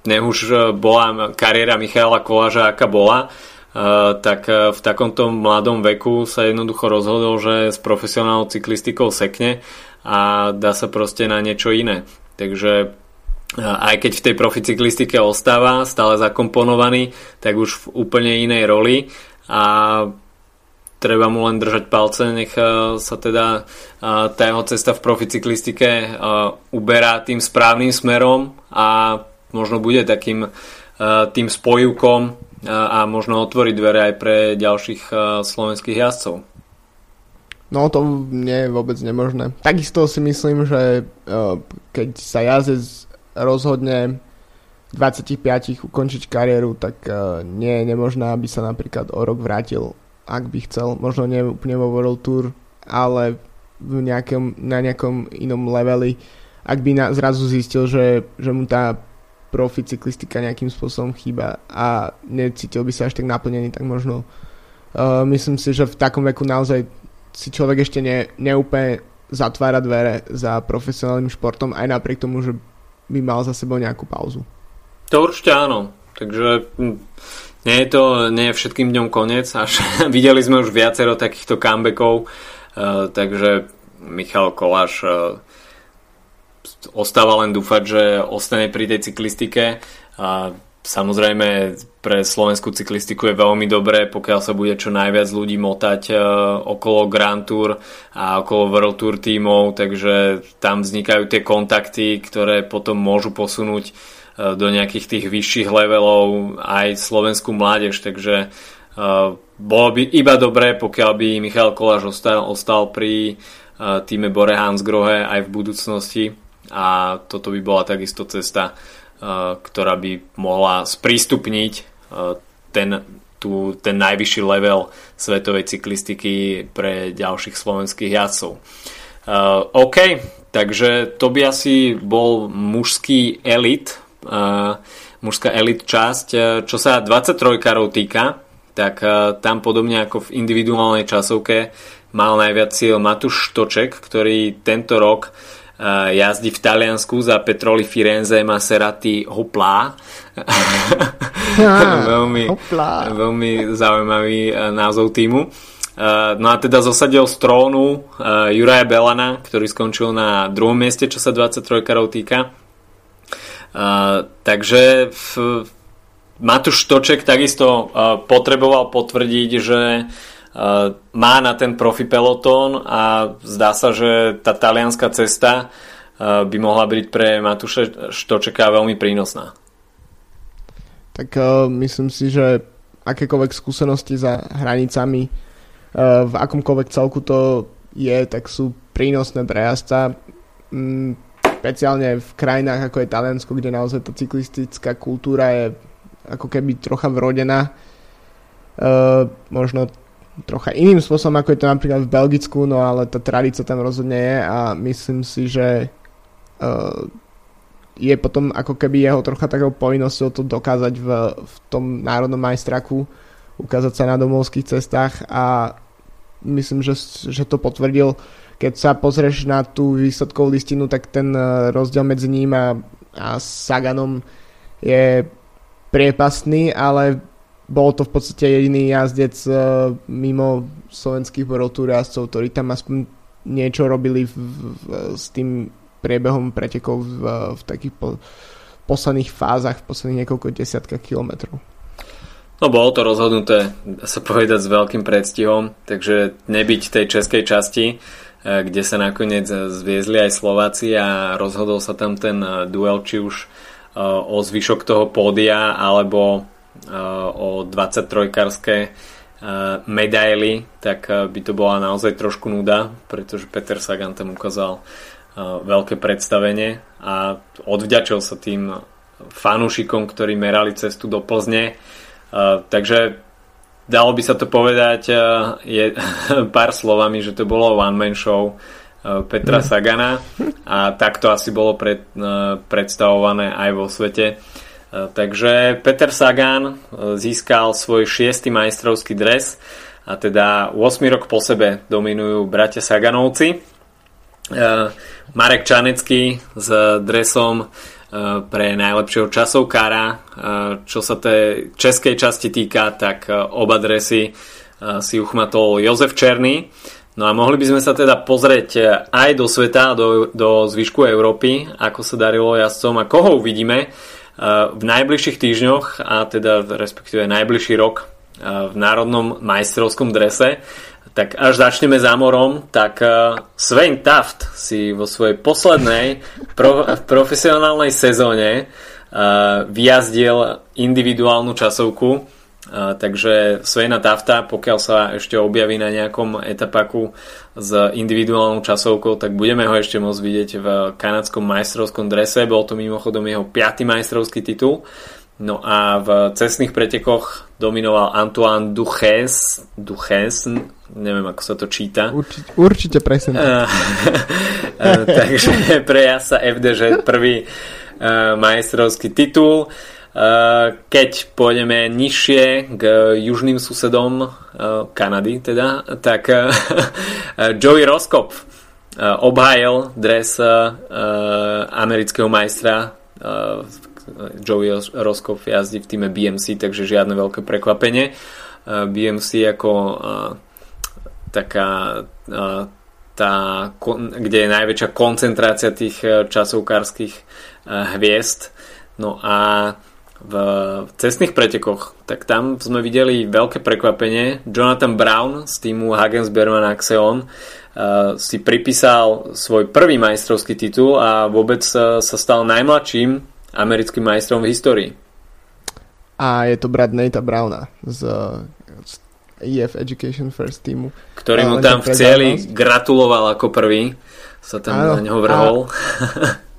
nech už bola kariéra Michaela Koláža, aká bola, Uh, tak v takomto mladom veku sa jednoducho rozhodol, že s profesionálnou cyklistikou sekne a dá sa proste na niečo iné. Takže aj keď v tej proficyklistike ostáva stále zakomponovaný, tak už v úplne inej roli a treba mu len držať palce, nech sa teda tá jeho cesta v proficyklistike uberá tým správnym smerom a možno bude takým tým spojúkom a možno otvoriť dvere aj pre ďalších slovenských jazdcov. No to nie je vôbec nemožné. Takisto si myslím, že keď sa jazdec rozhodne 25 ukončiť kariéru, tak nie je nemožné, aby sa napríklad o rok vrátil, ak by chcel. Možno nie úplne vo World Tour, ale v nejakom, na nejakom inom leveli. Ak by na, zrazu zistil, že, že mu tá profi cyklistika nejakým spôsobom chýba a necítil by sa až tak naplnený, tak možno uh, myslím si, že v takom veku naozaj si človek ešte ne, neúplne zatvára dvere za profesionálnym športom aj napriek tomu, že by mal za sebou nejakú pauzu. To určite áno. Takže hm, nie je to nie je všetkým dňom koniec. Až (laughs) videli sme už viacero takýchto comebackov. Uh, takže Michal Koláš uh, ostáva len dúfať, že ostane pri tej cyklistike. Uh, Samozrejme pre slovenskú cyklistiku je veľmi dobré, pokiaľ sa bude čo najviac ľudí motať uh, okolo Grand Tour a okolo World Tour tímov, takže tam vznikajú tie kontakty, ktoré potom môžu posunúť do nejakých tých vyšších levelov aj slovenskú mládež, takže uh, bolo by iba dobré, pokiaľ by Michal Koláš ostal, ostal pri týme Bore Hansgrohe aj v budúcnosti a toto by bola takisto cesta ktorá by mohla sprístupniť ten, tú, ten najvyšší level svetovej cyklistiky pre ďalších slovenských jazdcov. OK, takže to by asi bol mužský elit, mužská elit časť. Čo sa 23 karov týka, tak tam podobne ako v individuálnej časovke mal najviac cieľ Matúš Štoček, ktorý tento rok jazdí v Taliansku za Petroli Firenze Maserati Hoplá. (laughs) veľmi, Hoplá. veľmi zaujímavý e, názov týmu. E, no a teda zosadil z trónu e, Juraja Belana, ktorý skončil na druhom mieste, čo sa 23 karov týka. Takže Matúš Toček takisto potreboval potvrdiť, že Eh, má na ten profi pelotón a zdá sa, že tá talianská cesta eh, by mohla byť pre Matúša Štočeka veľmi prínosná. Tak uh, myslím si, že akékoľvek skúsenosti za hranicami uh, v akomkoľvek celku to je, tak sú prínosné pre jazdca. Mm, špeciálne v krajinách ako je Taliansko, kde naozaj tá cyklistická kultúra je ako keby trocha vrodená. Uh, možno trocha iným spôsobom, ako je to napríklad v Belgicku, no ale tá tradícia tam rozhodne je a myslím si, že uh, je potom ako keby jeho trocha takou povinnosťou to dokázať v, v tom národnom majstraku, ukázať sa na domovských cestách a myslím, že, že to potvrdil. Keď sa pozrieš na tú výsledkovú listinu, tak ten e, rozdiel medzi ním a, a Saganom je priepastný, ale bol to v podstate jediný jazdec uh, mimo slovenských jazdcov, ktorí tam aspoň niečo robili v, v, s tým priebehom pretekov v, v takých po, posledných fázach, v posledných niekoľko desiatkách kilometrov. No bolo to rozhodnuté, dá sa povedať, s veľkým predstihom, takže nebyť tej českej časti, kde sa nakoniec zviezli aj Slováci a rozhodol sa tam ten eh, duel, či už o zvyšok toho pódia alebo o 23-karské medaily, tak by to bola naozaj trošku nuda, pretože Peter Sagan tam ukázal veľké predstavenie a odvďačil sa tým fanúšikom, ktorí merali cestu do Plzne. Takže dalo by sa to povedať je, (laughs) pár slovami, že to bolo one man show Petra mm. Sagana a takto asi bolo pred, predstavované aj vo svete. Takže Peter Sagan e, získal svoj šiestý majstrovský dres a teda 8 rok po sebe dominujú bratia Saganovci. E, Marek Čanecký s dresom e, pre najlepšieho časovkára. Čo sa tej českej časti týka, tak oba dresy si uchmatol Jozef Černý. No a mohli by sme sa teda pozrieť aj do sveta, do, do zvyšku Európy, ako sa darilo jazdcom a koho uvidíme v najbližších týždňoch a teda respektíve najbližší rok v národnom majstrovskom drese tak až začneme zámorom, tak Svein Taft si vo svojej poslednej pro, profesionálnej sezóne vyjazdil individuálnu časovku takže Svejna Tafta, pokiaľ sa ešte objaví na nejakom etapaku s individuálnou časovkou, tak budeme ho ešte môcť vidieť v kanadskom majstrovskom drese. Bol to mimochodom jeho 5. majstrovský titul. No a v cestných pretekoch dominoval Antoine Duches, Duches neviem ako sa to číta. Určite, určite presne. (laughs) takže (laughs) pre sa FDŽ prvý majstrovský titul. Eh, keď pôjdeme nižšie k južným susedom Kanady, teda, tak Joey Roskop obhájil dres amerického majstra Joey Roskop jazdí v týme BMC, takže žiadne veľké prekvapenie. BMC ako taká tá, kde je najväčšia koncentrácia tých časovkárskych hviezd. No a v cestných pretekoch, tak tam sme videli veľké prekvapenie. Jonathan Brown z týmu Hagens Berman Axeon uh, si pripísal svoj prvý majstrovský titul a vôbec sa stal najmladším americkým majstrom v histórii. A je to brat Nate'a Browna z, z EF Education First týmu. Ktorý mu tam v cieli gratuloval ako prvý. Sa tam Áno, na neho vrhol. A (laughs)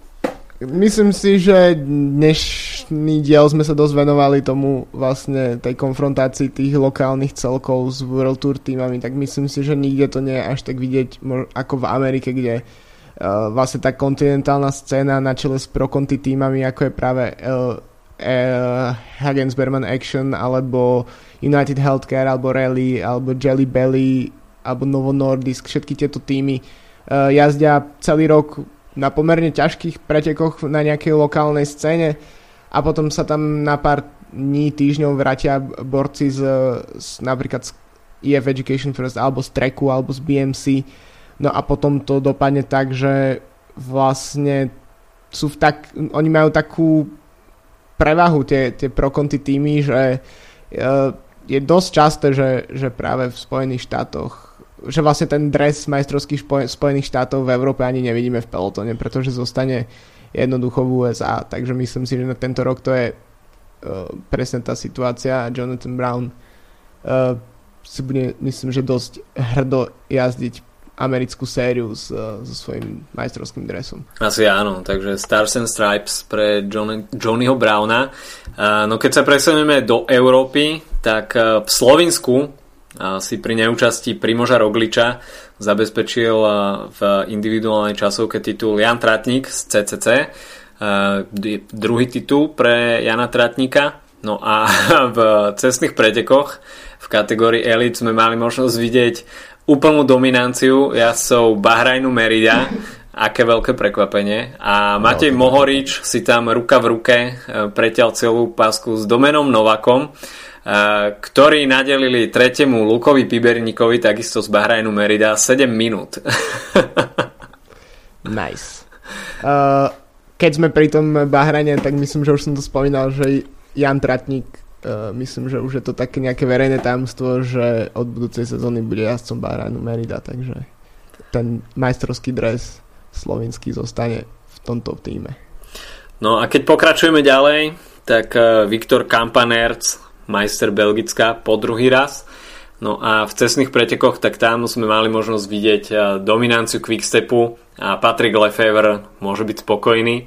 Myslím si, že dnešný diel sme sa dosť venovali tomu vlastne tej konfrontácii tých lokálnych celkov s World Tour týmami, tak myslím si, že nikde to nie je až tak vidieť ako v Amerike, kde uh, vlastne tá kontinentálna scéna na čele s prokonty týmami, ako je práve uh, uh, Hagens Berman Action alebo United Healthcare alebo Rally alebo Jelly Belly alebo Novo Nordisk, všetky tieto týmy uh, jazdia celý rok na pomerne ťažkých pretekoch na nejakej lokálnej scéne a potom sa tam na pár dní, týždňov vrátia borci z, z napríklad z EF Education First alebo z Treku alebo z BMC no a potom to dopadne tak, že vlastne sú v tak, oni majú takú prevahu tie, tie prokonty týmy, že uh, je dosť časté, že, že práve v Spojených štátoch že vlastne ten dres majstrovských Spojených štátov v Európe ani nevidíme v pelotone, pretože zostane jednoducho v USA. Takže myslím si, že na tento rok to je uh, presne tá situácia. Jonathan Brown uh, si bude, myslím, že dosť hrdo jazdiť americkú sériu s, so svojím majstrovským dresom. Asi áno, takže Stars and Stripes pre Johnny, Johnnyho Browna. Uh, no keď sa presunieme do Európy, tak uh, v Slovensku si pri neúčasti Primoža Rogliča zabezpečil v individuálnej časovke titul Jan Tratník z CCC. Druhý titul pre Jana Tratníka. No a (laughs) v cestných pretekoch v kategórii Elite sme mali možnosť vidieť úplnú dominanciu jazdcov Bahrajnu Merida aké veľké prekvapenie. A Matej no, Mohorič si tam ruka v ruke e, preťal celú pásku s Domenom Novakom, e, ktorí nadelili tretiemu Lukovi Piberníkovi, takisto z Bahrajnu Merida, 7 minút. (laughs) nice. Uh, keď sme pri tom Bahrajne, tak myslím, že už som to spomínal, že Jan Tratník Uh, myslím, že už je to také nejaké verejné tajomstvo, že od budúcej sezóny bude jazdcom Bahrajnu Merida, takže ten majstrovský dres slovenský zostane v tomto týme. No a keď pokračujeme ďalej, tak eh, Viktor Kampanerc, majster Belgická po druhý raz. No a v cestných pretekoch, tak tam sme mali možnosť vidieť eh, dominanciu Quickstepu a Patrick Lefevre môže byť spokojný,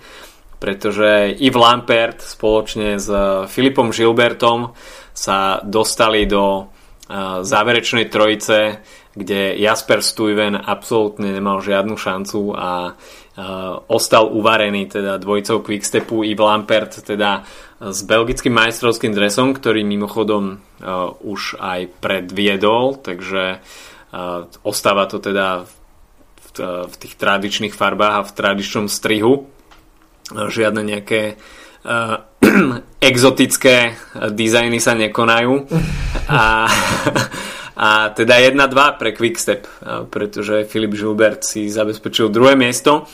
pretože Yves Lampert spoločne s eh, Filipom Gilbertom sa dostali do záverečnej trojice kde Jasper Stuyven absolútne nemal žiadnu šancu a ostal uvarený teda dvojicou Quickstepu i Lampert teda s belgickým majstrovským dresom, ktorý mimochodom už aj predviedol, takže ostáva to teda v tých tradičných farbách a v tradičnom strihu. Žiadne nejaké (clears throat) exotické dizajny sa nekonajú. A (laughs) a teda 1-2 pre Quickstep, pretože Filip Žilbert si zabezpečil druhé miesto.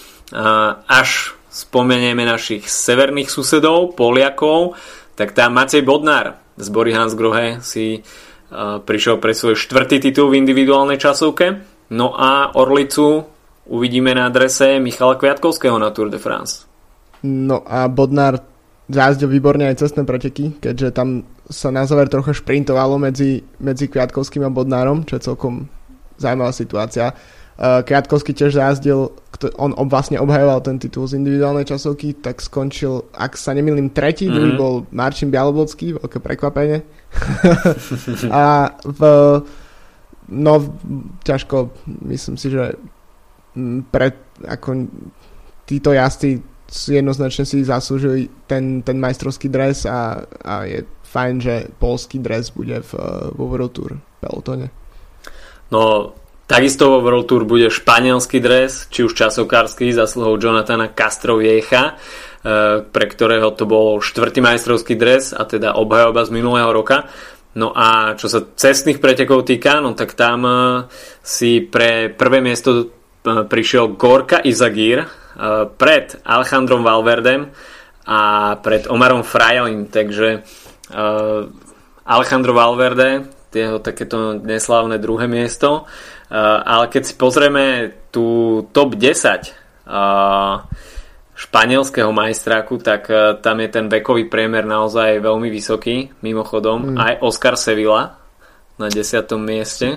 Až spomenieme našich severných susedov, Poliakov, tak tam Macej Bodnár z Bory Hansgrohe si prišiel pre svoj štvrtý titul v individuálnej časovke. No a Orlicu uvidíme na adrese Michala Kviatkovského na Tour de France. No a Bodnár zájazdil výborne aj cestné preteky, keďže tam sa na záver trocha šprintovalo medzi, medzi Kviatkovským a Bodnárom, čo je celkom zaujímavá situácia. Uh, Kviatkovský tiež zájazdil, on vlastne obhajoval ten titul z individuálnej časovky, tak skončil, ak sa nemýlim, tretí, mm-hmm. druhý bol Marčin Bialobodský, veľké prekvapenie. (laughs) a v, no, ťažko, myslím si, že pre, ako títo jazdci jednoznačne si zaslúžili ten, ten majstrovský dres a, a je fajn, že polský dres bude v, vo World Tour pelotone. No, takisto vo World Tour bude španielský dres, či už časovkársky, zasluhou Jonathana Castroviecha, e, pre ktorého to bol štvrtý majstrovský dres a teda obhajoba z minulého roka. No a čo sa cestných pretekov týka, no tak tam e, si pre prvé miesto e, prišiel Gorka Izagir pred Alejandrom Valverdem a pred Omarom Frajalim, takže Uh, Alejandro Valverde, jeho takéto neslávne druhé miesto. Uh, ale keď si pozrieme tú top 10 uh, španielského majstráku, tak uh, tam je ten vekový priemer naozaj veľmi vysoký. Mimochodom, mm. aj Oscar Sevilla na 10. mieste.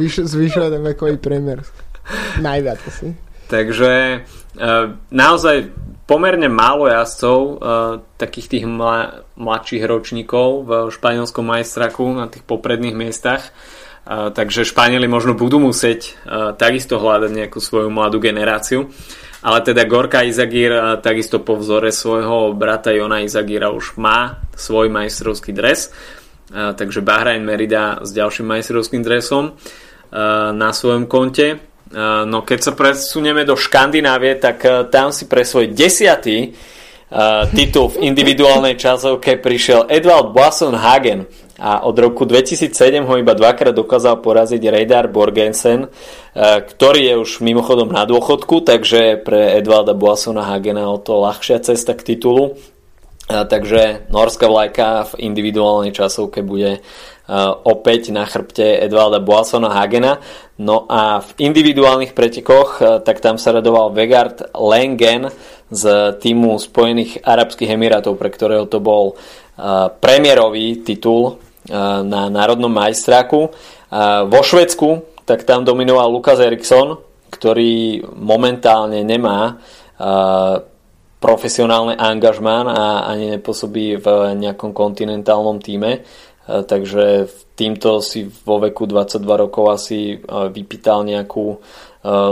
(laughs) Zvyšuje ten vekový priemer. Najviac asi. Takže uh, naozaj pomerne málo jazdcov, uh, takých tých mla, mladších ročníkov v španielskom majstraku na tých popredných miestach. Uh, takže Španieli možno budú musieť takisto hľadať nejakú svoju mladú generáciu. Ale teda Gorka Izagir takisto po vzore svojho brata Jona Izagira už má svoj majstrovský dres. Takže Bahrain Merida s ďalším majstrovským dresom na svojom konte. No keď sa presunieme do Škandinávie, tak tam si pre svoj desiatý titul v individuálnej časovke prišiel Edvald Boasson Hagen a od roku 2007 ho iba dvakrát dokázal poraziť Radar Borgensen, ktorý je už mimochodom na dôchodku, takže pre Edvalda Boassona Hagena o to ľahšia cesta k titulu. Takže norská vlajka v individuálnej časovke bude opäť na chrbte Edvalda Boassona Hagena. No a v individuálnych pretekoch, tak tam sa radoval Vegard Lengen z týmu Spojených Arabských Emirátov, pre ktorého to bol premiérový titul na národnom majstráku. Vo Švedsku tak tam dominoval Lukas Eriksson, ktorý momentálne nemá profesionálne angažmán a ani nepôsobí v nejakom kontinentálnom týme takže týmto si vo veku 22 rokov asi vypýtal nejakú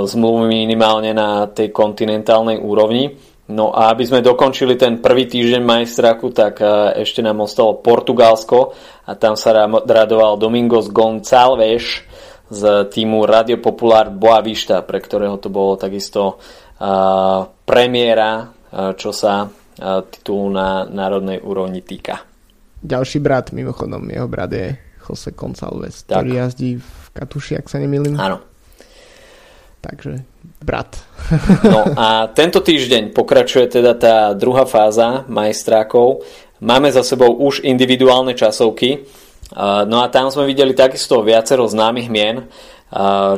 zmluvu minimálne na tej kontinentálnej úrovni. No a aby sme dokončili ten prvý týždeň majstraku, tak ešte nám ostalo Portugalsko a tam sa radoval Domingos Gonçalves z týmu Radio Popular Boavista, pre ktorého to bolo takisto premiéra, čo sa titulu na národnej úrovni týka. Ďalší brat, mimochodom, jeho brat je Jose Gonçalves, ktorý jazdí v Katuši, ak sa nemýlim. Áno. Takže brat. (laughs) no a tento týždeň pokračuje teda tá druhá fáza majstrákov. Máme za sebou už individuálne časovky. No a tam sme videli takisto viacero známych mien.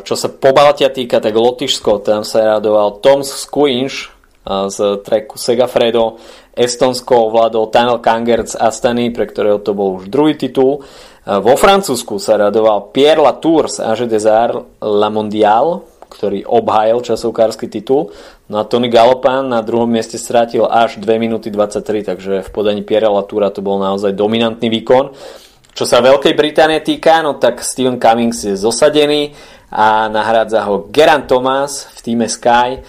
Čo sa po Baltia týka, tak Lotyšsko, tam sa radoval Tom Skuinš z treku Segafredo. Estonsko ovládol Tanel Kanger z Astany, pre ktorého to bol už druhý titul. Vo Francúzsku sa radoval Pierre Latour z Age des Arts La Mondiale, ktorý obhájil časovkársky titul. No a Tony Galopin na druhom mieste strátil až 2 minúty 23, takže v podaní Pierre Latoura to bol naozaj dominantný výkon. Čo sa Veľkej Británie týka, no tak Steven Cummings je zosadený a nahrádza ho Geran Thomas v týme Sky,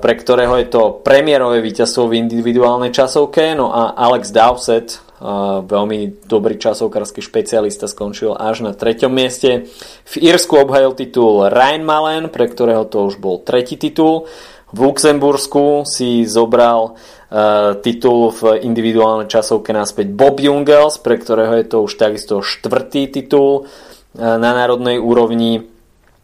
pre ktorého je to premiérové víťazstvo v individuálnej časovke, no a Alex Dowsett veľmi dobrý časovkársky špecialista skončil až na treťom mieste. V Írsku obhajil titul Ryan Malen, pre ktorého to už bol tretí titul. V Luxembursku si zobral uh, titul v individuálnej časovke naspäť Bob Jungels, pre ktorého je to už takisto štvrtý titul uh, na národnej úrovni.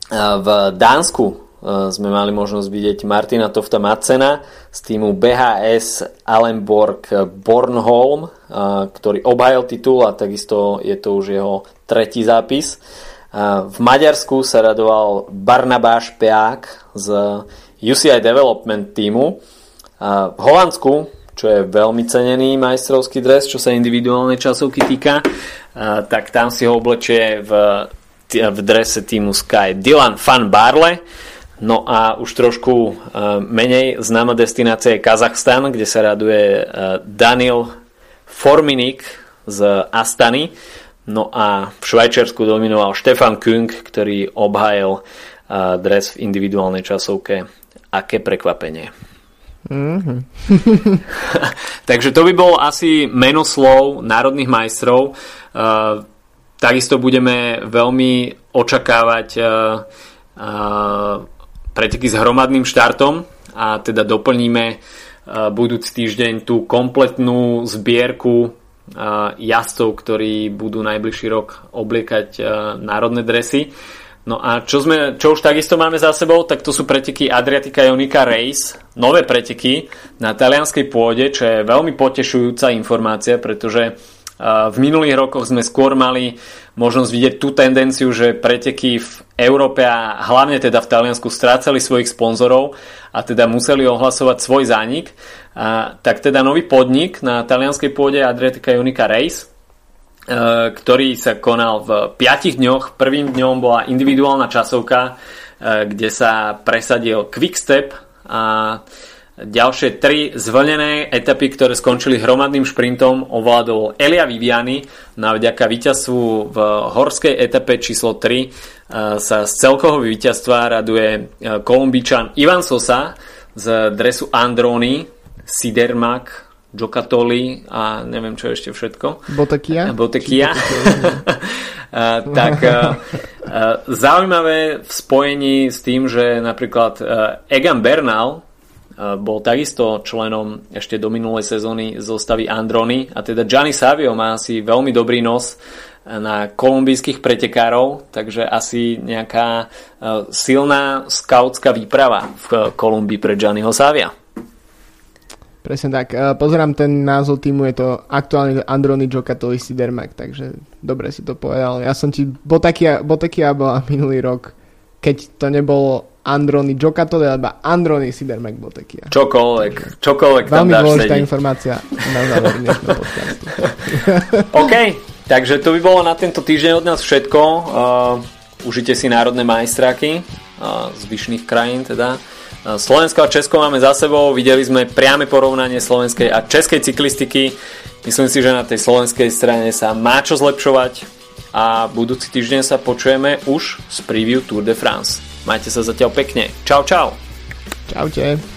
Uh, v Dánsku sme mali možnosť vidieť Martina Tofta Macena z týmu BHS Allenborg Bornholm, eh, ktorý obhajil titul a takisto je to už jeho tretí zápis. Eh, v Maďarsku sa radoval Barnabáš Peák z UCI Development týmu. V Holandsku, čo je veľmi cenený majstrovský dres, čo sa individuálnej časovky týka, tak tam si ho oblečie v, v drese týmu Sky Dylan Van Barle No a už trošku e, menej známa destinácia je Kazachstan, kde sa raduje e, Daniel Forminik z Astany. No a v Švajčiarsku dominoval Štefan Küng, ktorý obhájil e, dres v individuálnej časovke. Aké prekvapenie. Mm-hmm. (laughs) Takže to by bol asi meno slov národných majstrov. Takisto budeme veľmi očakávať preteky s hromadným štartom a teda doplníme e, budúci týždeň tú kompletnú zbierku e, jazdcov, ktorí budú najbližší rok obliekať e, národné dresy. No a čo, sme, čo už takisto máme za sebou, tak to sú preteky Adriatica Ionica Race, nové preteky na talianskej pôde, čo je veľmi potešujúca informácia, pretože v minulých rokoch sme skôr mali možnosť vidieť tú tendenciu, že preteky v Európe a hlavne teda v Taliansku strácali svojich sponzorov a teda museli ohlasovať svoj zánik. A, tak teda nový podnik na talianskej pôde Adriatica Unica Race, e, ktorý sa konal v 5 dňoch. Prvým dňom bola individuálna časovka, e, kde sa presadil Quickstep a Ďalšie tri zvlnené etapy, ktoré skončili hromadným šprintom, ovládol Elia Viviani. No a vďaka víťazstvu v horskej etape číslo 3 e, sa z celkového víťazstva raduje e, kolumbičan Ivan Sosa z dresu Androni, Sidermak, Giocattoli a neviem čo ešte všetko. Botekia. (laughs) Botekia. (laughs) tak zaujímavé v spojení s tým, že napríklad Egan Bernal bol takisto členom ešte do minulej sezóny zostavy Androny a teda Gianni Savio má asi veľmi dobrý nos na kolumbijských pretekárov, takže asi nejaká e, silná skautská výprava v Kolumbii pre Gianniho Savia. Presne tak. Pozerám ten názov týmu, je to aktuálne Androny Giocattoli Sidermak, takže dobre si to povedal. Ja som ti, Botakia, Botakia bola minulý rok, keď to nebolo Androny Giocattoli alebo Androny Sider McBotekia. Čokoľvek, čokoľvek tam Veľmi dôležitá informácia na záver podcastu. OK, takže to by bolo na tento týždeň od nás všetko. Uh, užite si národné majstráky uh, z vyšných krajín teda. Slovensko a Česko máme za sebou, videli sme priame porovnanie slovenskej a českej cyklistiky. Myslím si, že na tej slovenskej strane sa má čo zlepšovať a budúci týždeň sa počujeme už z preview Tour de France. Majte sa zatiaľ pekne. Čau, čau. Čaute.